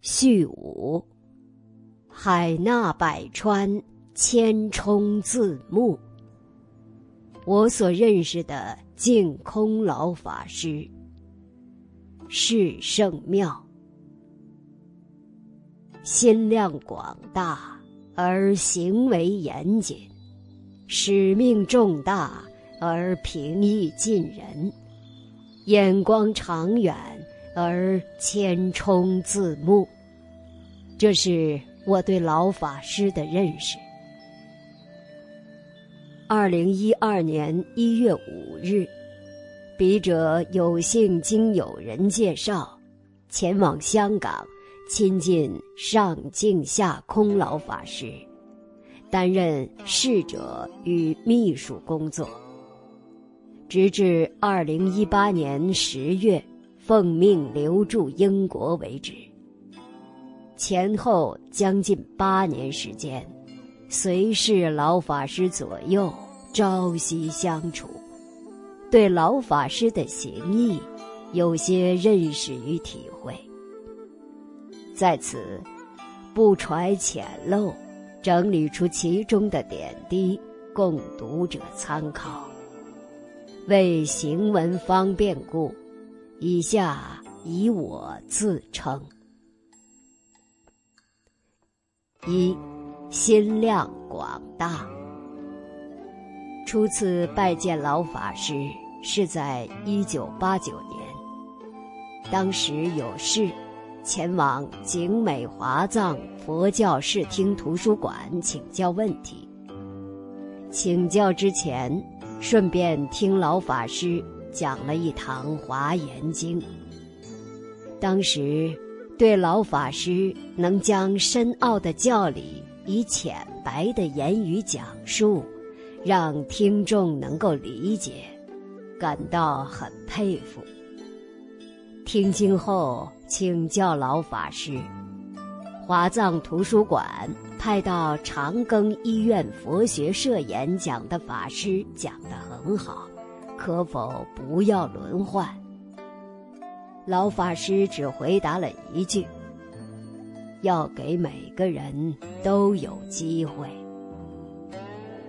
序五。海纳百川，千冲自牧。我所认识的净空老法师，是圣妙，心量广大而行为严谨，使命重大而平易近人，眼光长远而千冲自牧。这是。我对老法师的认识。二零一二年一月五日，笔者有幸经友人介绍，前往香港亲近上净下空老法师，担任侍者与秘书工作，直至二零一八年十月奉命留驻英国为止。前后将近八年时间，随侍老法师左右，朝夕相处，对老法师的行义有些认识与体会。在此，不揣浅陋，整理出其中的点滴，供读者参考。为行文方便故，以下以我自称。一，心量广大。初次拜见老法师是在一九八九年，当时有事，前往景美华藏佛教视听图书馆请教问题。请教之前，顺便听老法师讲了一堂《华严经》，当时。对老法师能将深奥的教理以浅白的言语讲述，让听众能够理解，感到很佩服。听经后，请教老法师：华藏图书馆派到长庚医院佛学社演讲的法师讲得很好，可否不要轮换？老法师只回答了一句：“要给每个人都有机会。”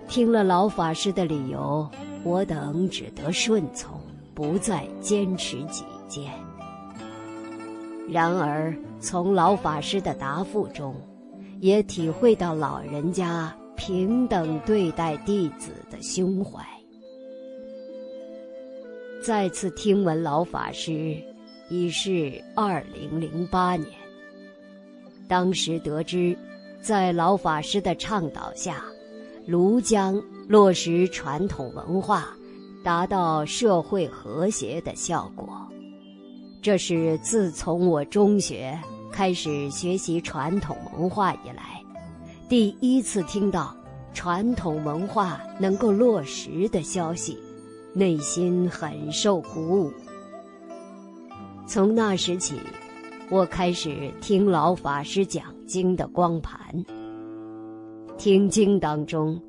听了老法师的理由，我等只得顺从，不再坚持己见。然而，从老法师的答复中，也体会到老人家平等对待弟子的胸怀。再次听闻老法师。已是二零零八年。当时得知，在老法师的倡导下，庐江落实传统文化，达到社会和谐的效果。这是自从我中学开始学习传统文化以来，第一次听到传统文化能够落实的消息，内心很受鼓舞。从那时起，我开始听老法师讲经的光盘。听经当中，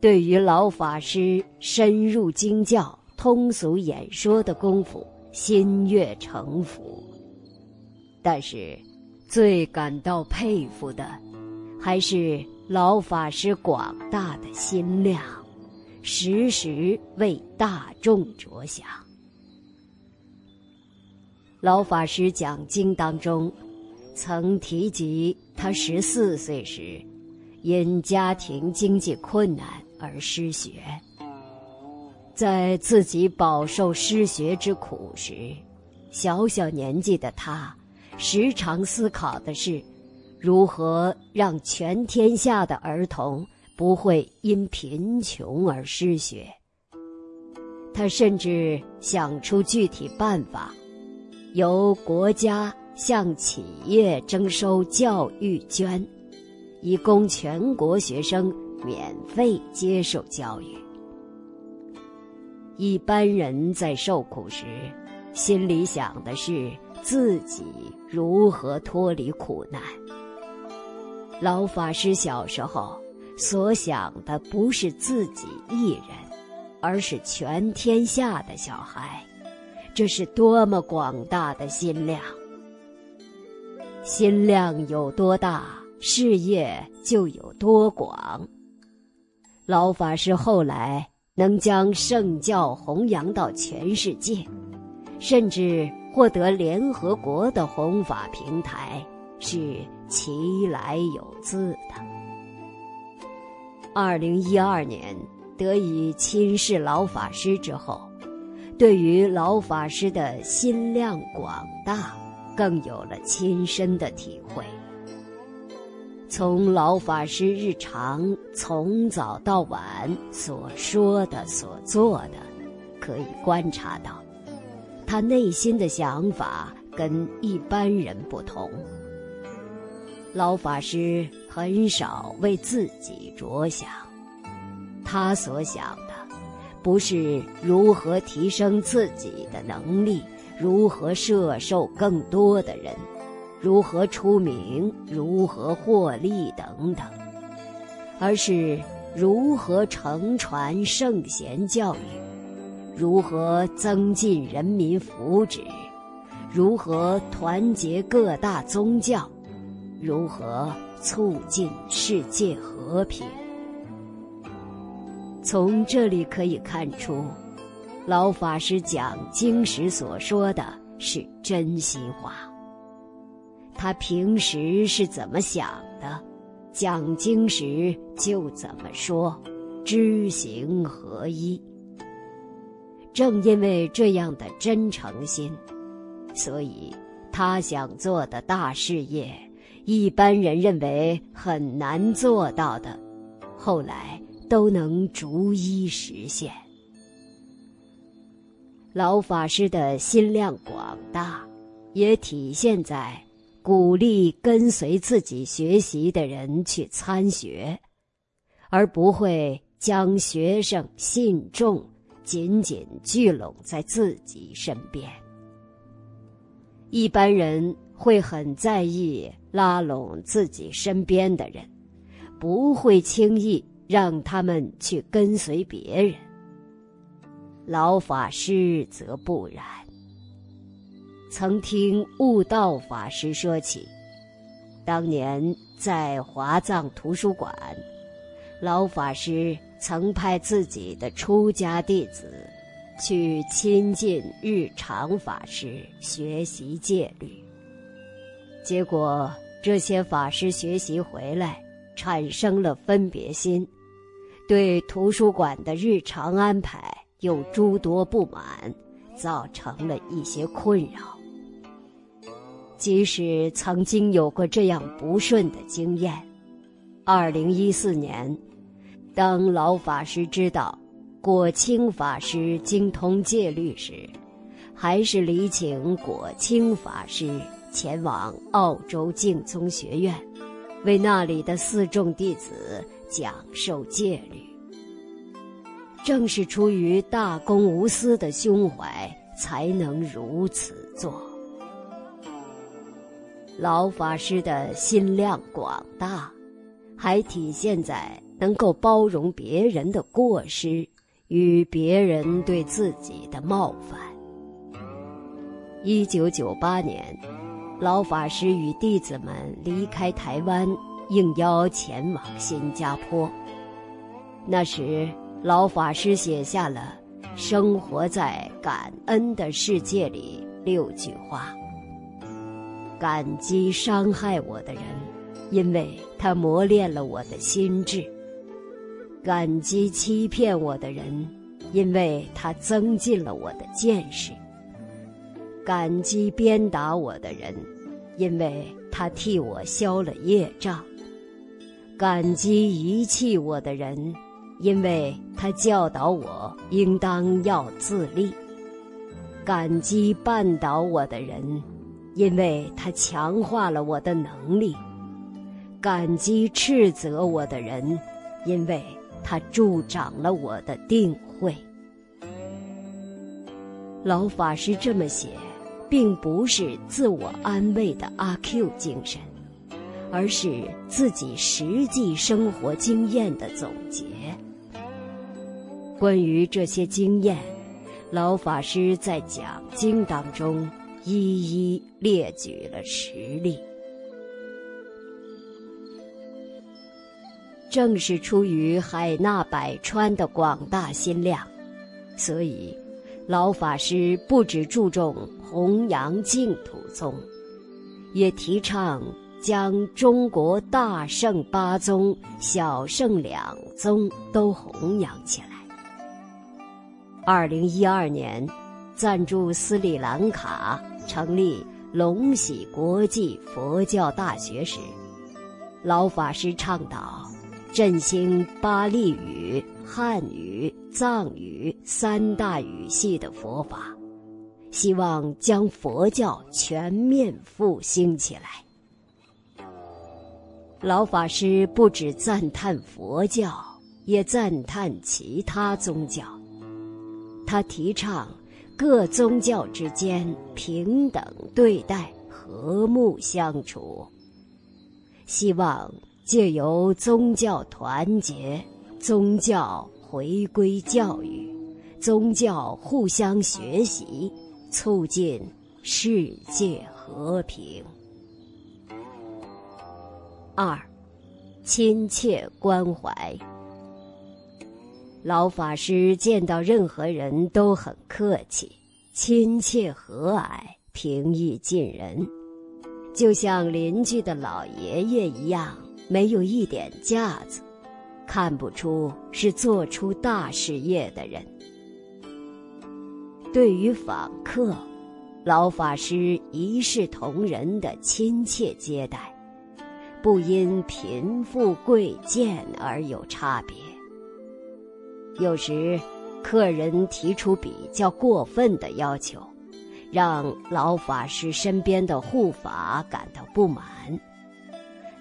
对于老法师深入经教、通俗演说的功夫，心悦诚服。但是，最感到佩服的，还是老法师广大的心量，时时为大众着想。老法师讲经当中，曾提及他十四岁时，因家庭经济困难而失学。在自己饱受失学之苦时，小小年纪的他，时常思考的是，如何让全天下的儿童不会因贫穷而失学。他甚至想出具体办法。由国家向企业征收教育捐，以供全国学生免费接受教育。一般人在受苦时，心里想的是自己如何脱离苦难。老法师小时候所想的不是自己一人，而是全天下的小孩。这是多么广大的心量！心量有多大，事业就有多广。老法师后来能将圣教弘扬到全世界，甚至获得联合国的弘法平台，是其来有自的。二零一二年得以亲视老法师之后，对于老法师的心量广大，更有了亲身的体会。从老法师日常从早到晚所说的、所做的，可以观察到，他内心的想法跟一般人不同。老法师很少为自己着想，他所想的，不是如何提升自己的能力，如何摄受更多的人。如何出名，如何获利等等，而是如何承传圣贤教育，如何增进人民福祉，如何团结各大宗教，如何促进世界和平。从这里可以看出，老法师讲经时所说的是真心话。他平时是怎么想的，讲经时就怎么说，知行合一。正因为这样的真诚心，所以他想做的大事业，一般人认为很难做到的，后来都能逐一实现。老法师的心量广大，也体现在。鼓励跟随自己学习的人去参学，而不会将学生信众紧紧聚拢在自己身边。一般人会很在意拉拢自己身边的人，不会轻易让他们去跟随别人。老法师则不然。曾听悟道法师说起，当年在华藏图书馆，老法师曾派自己的出家弟子去亲近日常法师学习戒律。结果这些法师学习回来，产生了分别心，对图书馆的日常安排有诸多不满，造成了一些困扰。即使曾经有过这样不顺的经验，二零一四年，当老法师知道果清法师精通戒律时，还是礼请果清法师前往澳洲净宗学院，为那里的四众弟子讲授戒律。正是出于大公无私的胸怀，才能如此做。老法师的心量广大，还体现在能够包容别人的过失与别人对自己的冒犯。一九九八年，老法师与弟子们离开台湾，应邀前往新加坡。那时，老法师写下了《生活在感恩的世界里》六句话。感激伤害我的人，因为他磨练了我的心智；感激欺骗我的人，因为他增进了我的见识；感激鞭打我的人，因为他替我消了业障；感激遗弃我的人，因为他教导我应当要自立；感激绊倒我的人。因为他强化了我的能力，感激斥责我的人，因为他助长了我的定慧。老法师这么写，并不是自我安慰的阿 q 精神而是自己实际生活经验的总结。关于这些经验老法师在讲经当中一一列举了实例。正是出于海纳百川的广大心量所以老法师不只注重弘扬净土宗，也提倡将中国大圣八宗、小圣两宗都弘扬起来。二零一二年，赞助斯里兰卡成立龙喜国际佛教大学时，老法师倡导振兴巴利语、汉语、藏语三大语系的佛法，希望将佛教全面复兴起来。老法师不止赞叹佛教，也赞叹其他宗教。他提倡各宗教之间平等对待、和睦相处，希望借由宗教团结、宗教回归教育、宗教互相学习，促进世界和平。二，亲切关怀。老法师见到任何人都很客气、亲切和蔼、平易近人，就像邻居的老爷爷一样，没有一点架子，看不出是做出大事业的人。对于访客，老法师一视同仁的亲切接待，不因贫富贵贱而有差别。有时，客人提出比较过分的要求，让老法师身边的护法感到不满。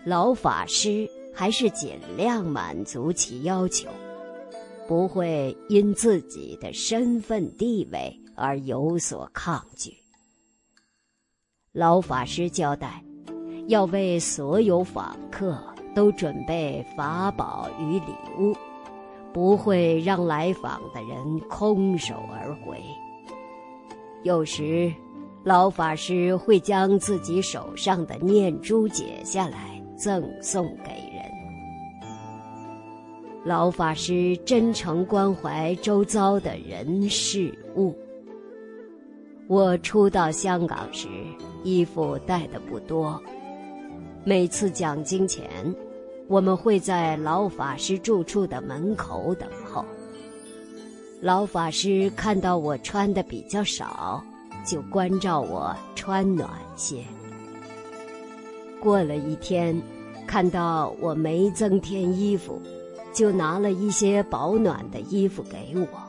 老法师还是尽量满足其要求，不会因自己的身份地位而有所抗拒。老法师交代，要为所有访客都准备法宝与礼物。不会让来访的人空手而回。有时，老法师会将自己手上的念珠解下来赠送给人。老法师真诚关怀周遭的人事物。我初到香港时，衣服带的不多，每次讲经前。我们会在老法师住处的门口等候。老法师看到我穿的比较少，就关照我穿暖些。过了一天，看到我没增添衣服，就拿了一些保暖的衣服给我。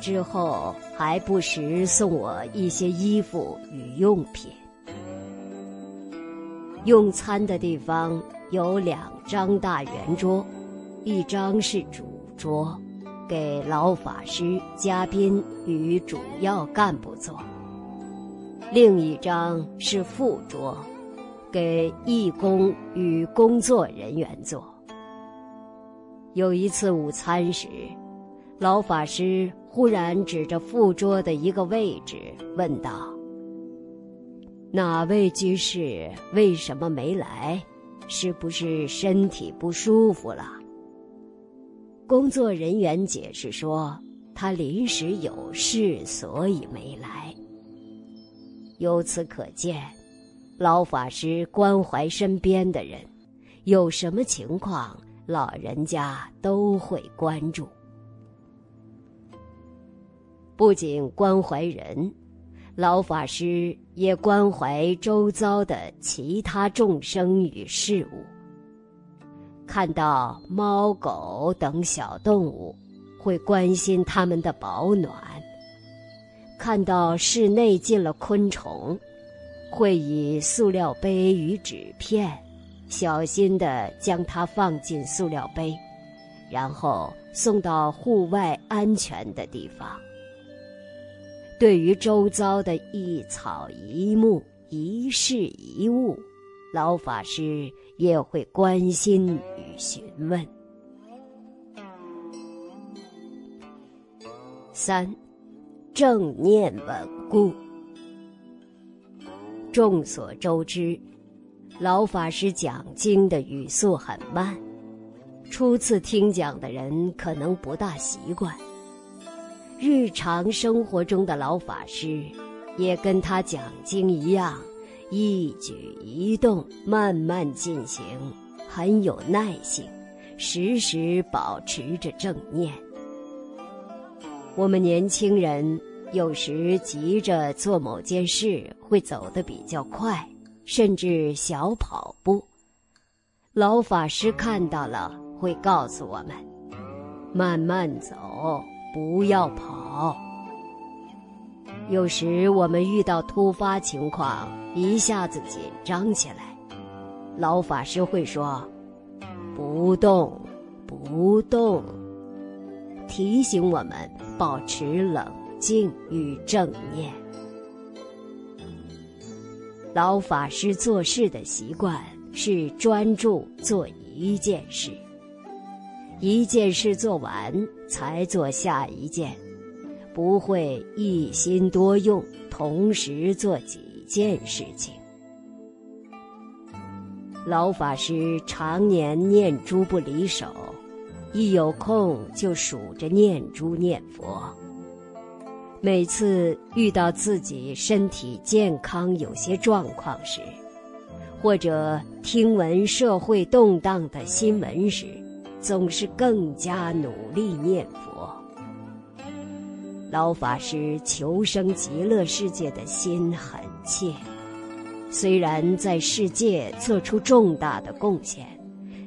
之后还不时送我一些衣服与用品。用餐的地方。有两张大圆桌，一张是主桌，给老法师、嘉宾与主要干部坐；另一张是副桌，给义工与工作人员坐。有一次午餐时，老法师忽然指着副桌的一个位置问道：“哪位居士为什么没来？”是不是身体不舒服了？工作人员解释说，他临时有事，所以没来。由此可见，老法师关怀身边的人，有什么情况，老人家都会关注。不仅关怀人。老法师也关怀周遭的其他众生与事物。看到猫狗等小动物，会关心它们的保暖；看到室内进了昆虫，会以塑料杯与纸片，小心地将它放进塑料杯，然后送到户外安全的地方。对于周遭的一草一木、一事一物，老法师也会关心与询问。三，正念稳固。众所周知，老法师讲经的语速很慢，初次听讲的人可能不大习惯。日常生活中的老法师，也跟他讲经一样，一举一动慢慢进行，很有耐性，时时保持着正念。我们年轻人有时急着做某件事，会走得比较快，甚至小跑步。老法师看到了，会告诉我们：慢慢走。不要跑。有时我们遇到突发情况，一下子紧张起来，老法师会说：“不动，不动。”提醒我们保持冷静与正念。老法师做事的习惯是专注做一件事。一件事做完才做下一件，不会一心多用，同时做几件事情。老法师常年念珠不离手，一有空就数着念珠念佛。每次遇到自己身体健康有些状况时，或者听闻社会动荡的新闻时，总是更加努力念佛。老法师求生极乐世界的心很切，虽然在世界做出重大的贡献，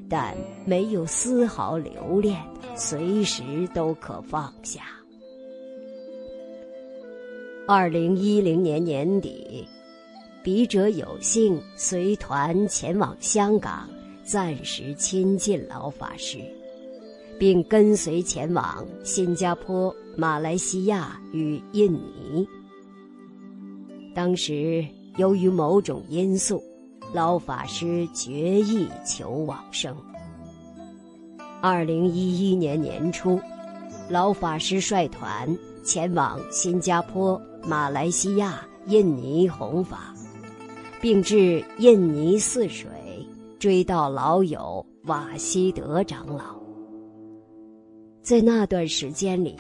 但没有丝毫留恋，随时都可放下。二零一零年年底，笔者有幸随团前往香港。暂时亲近老法师，并跟随前往新加坡、马来西亚与印尼。当时由于某种因素，老法师决意求往生。二零一一年年初，老法师率团前往新加坡、马来西亚、印尼弘法，并至印尼泗水。追悼老友瓦西德长老，在那段时间里，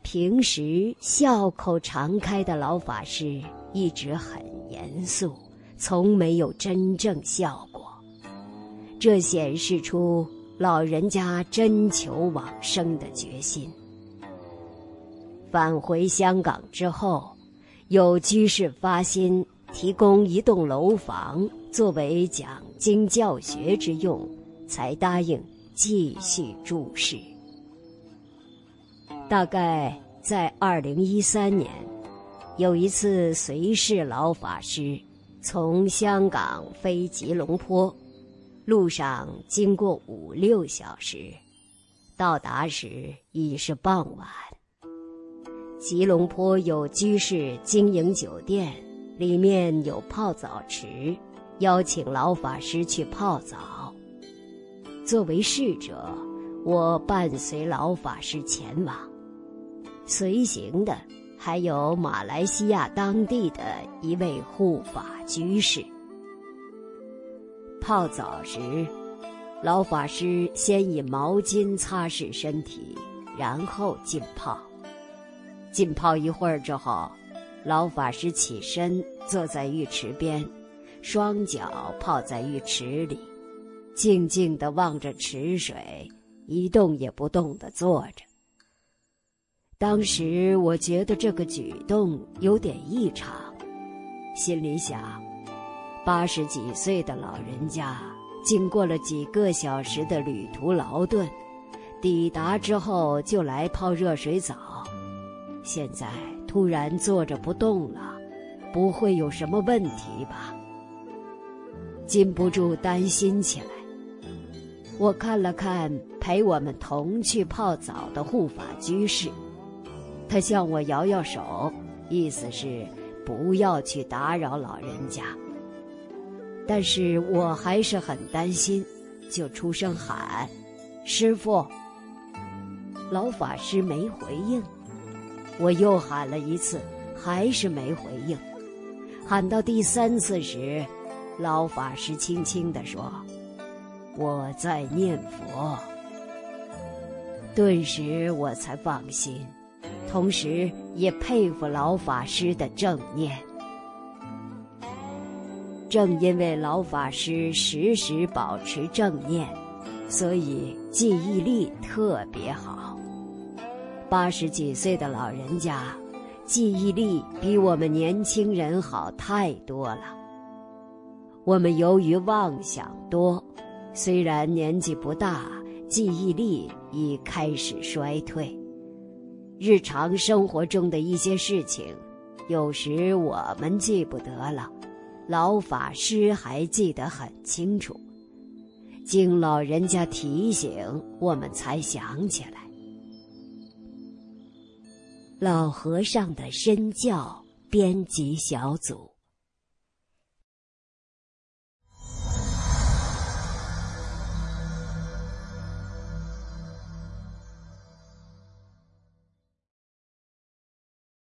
平时笑口常开的老法师一直很严肃，从没有真正笑过。这显示出老人家真求往生的决心。返回香港之后，有居士发心提供一栋楼房。作为讲经教学之用，才答应继续注释。大概在二零一三年，有一次随侍老法师从香港飞吉隆坡，路上经过五六小时，到达时已是傍晚。吉隆坡有居士经营酒店，里面有泡澡池。邀请老法师去泡澡。作为侍者，我伴随老法师前往。随行的还有马来西亚当地的一位护法居士。泡澡时，老法师先以毛巾擦拭身体，然后浸泡。浸泡一会儿之后，老法师起身坐在浴池边。双脚泡在浴池里，静静地望着池水，一动也不动地坐着。当时我觉得这个举动有点异常，心里想：八十几岁的老人家，经过了几个小时的旅途劳顿，抵达之后就来泡热水澡，现在突然坐着不动了，不会有什么问题吧？禁不住担心起来。我看了看陪我们同去泡澡的护法居士，他向我摇摇手，意思是不要去打扰老人家。但是我还是很担心，就出声喊：“师傅！”老法师没回应。我又喊了一次，还是没回应。喊到第三次时。老法师轻轻地说：“我在念佛。”顿时我才放心，同时也佩服老法师的正念。正因为老法师时时保持正念，所以记忆力特别好。八十几岁的老人家，记忆力比我们年轻人好太多了。我们由于妄想多，虽然年纪不大，记忆力已开始衰退。日常生活中的一些事情，有时我们记不得了。老法师还记得很清楚，经老人家提醒，我们才想起来。老和尚的身教编辑小组。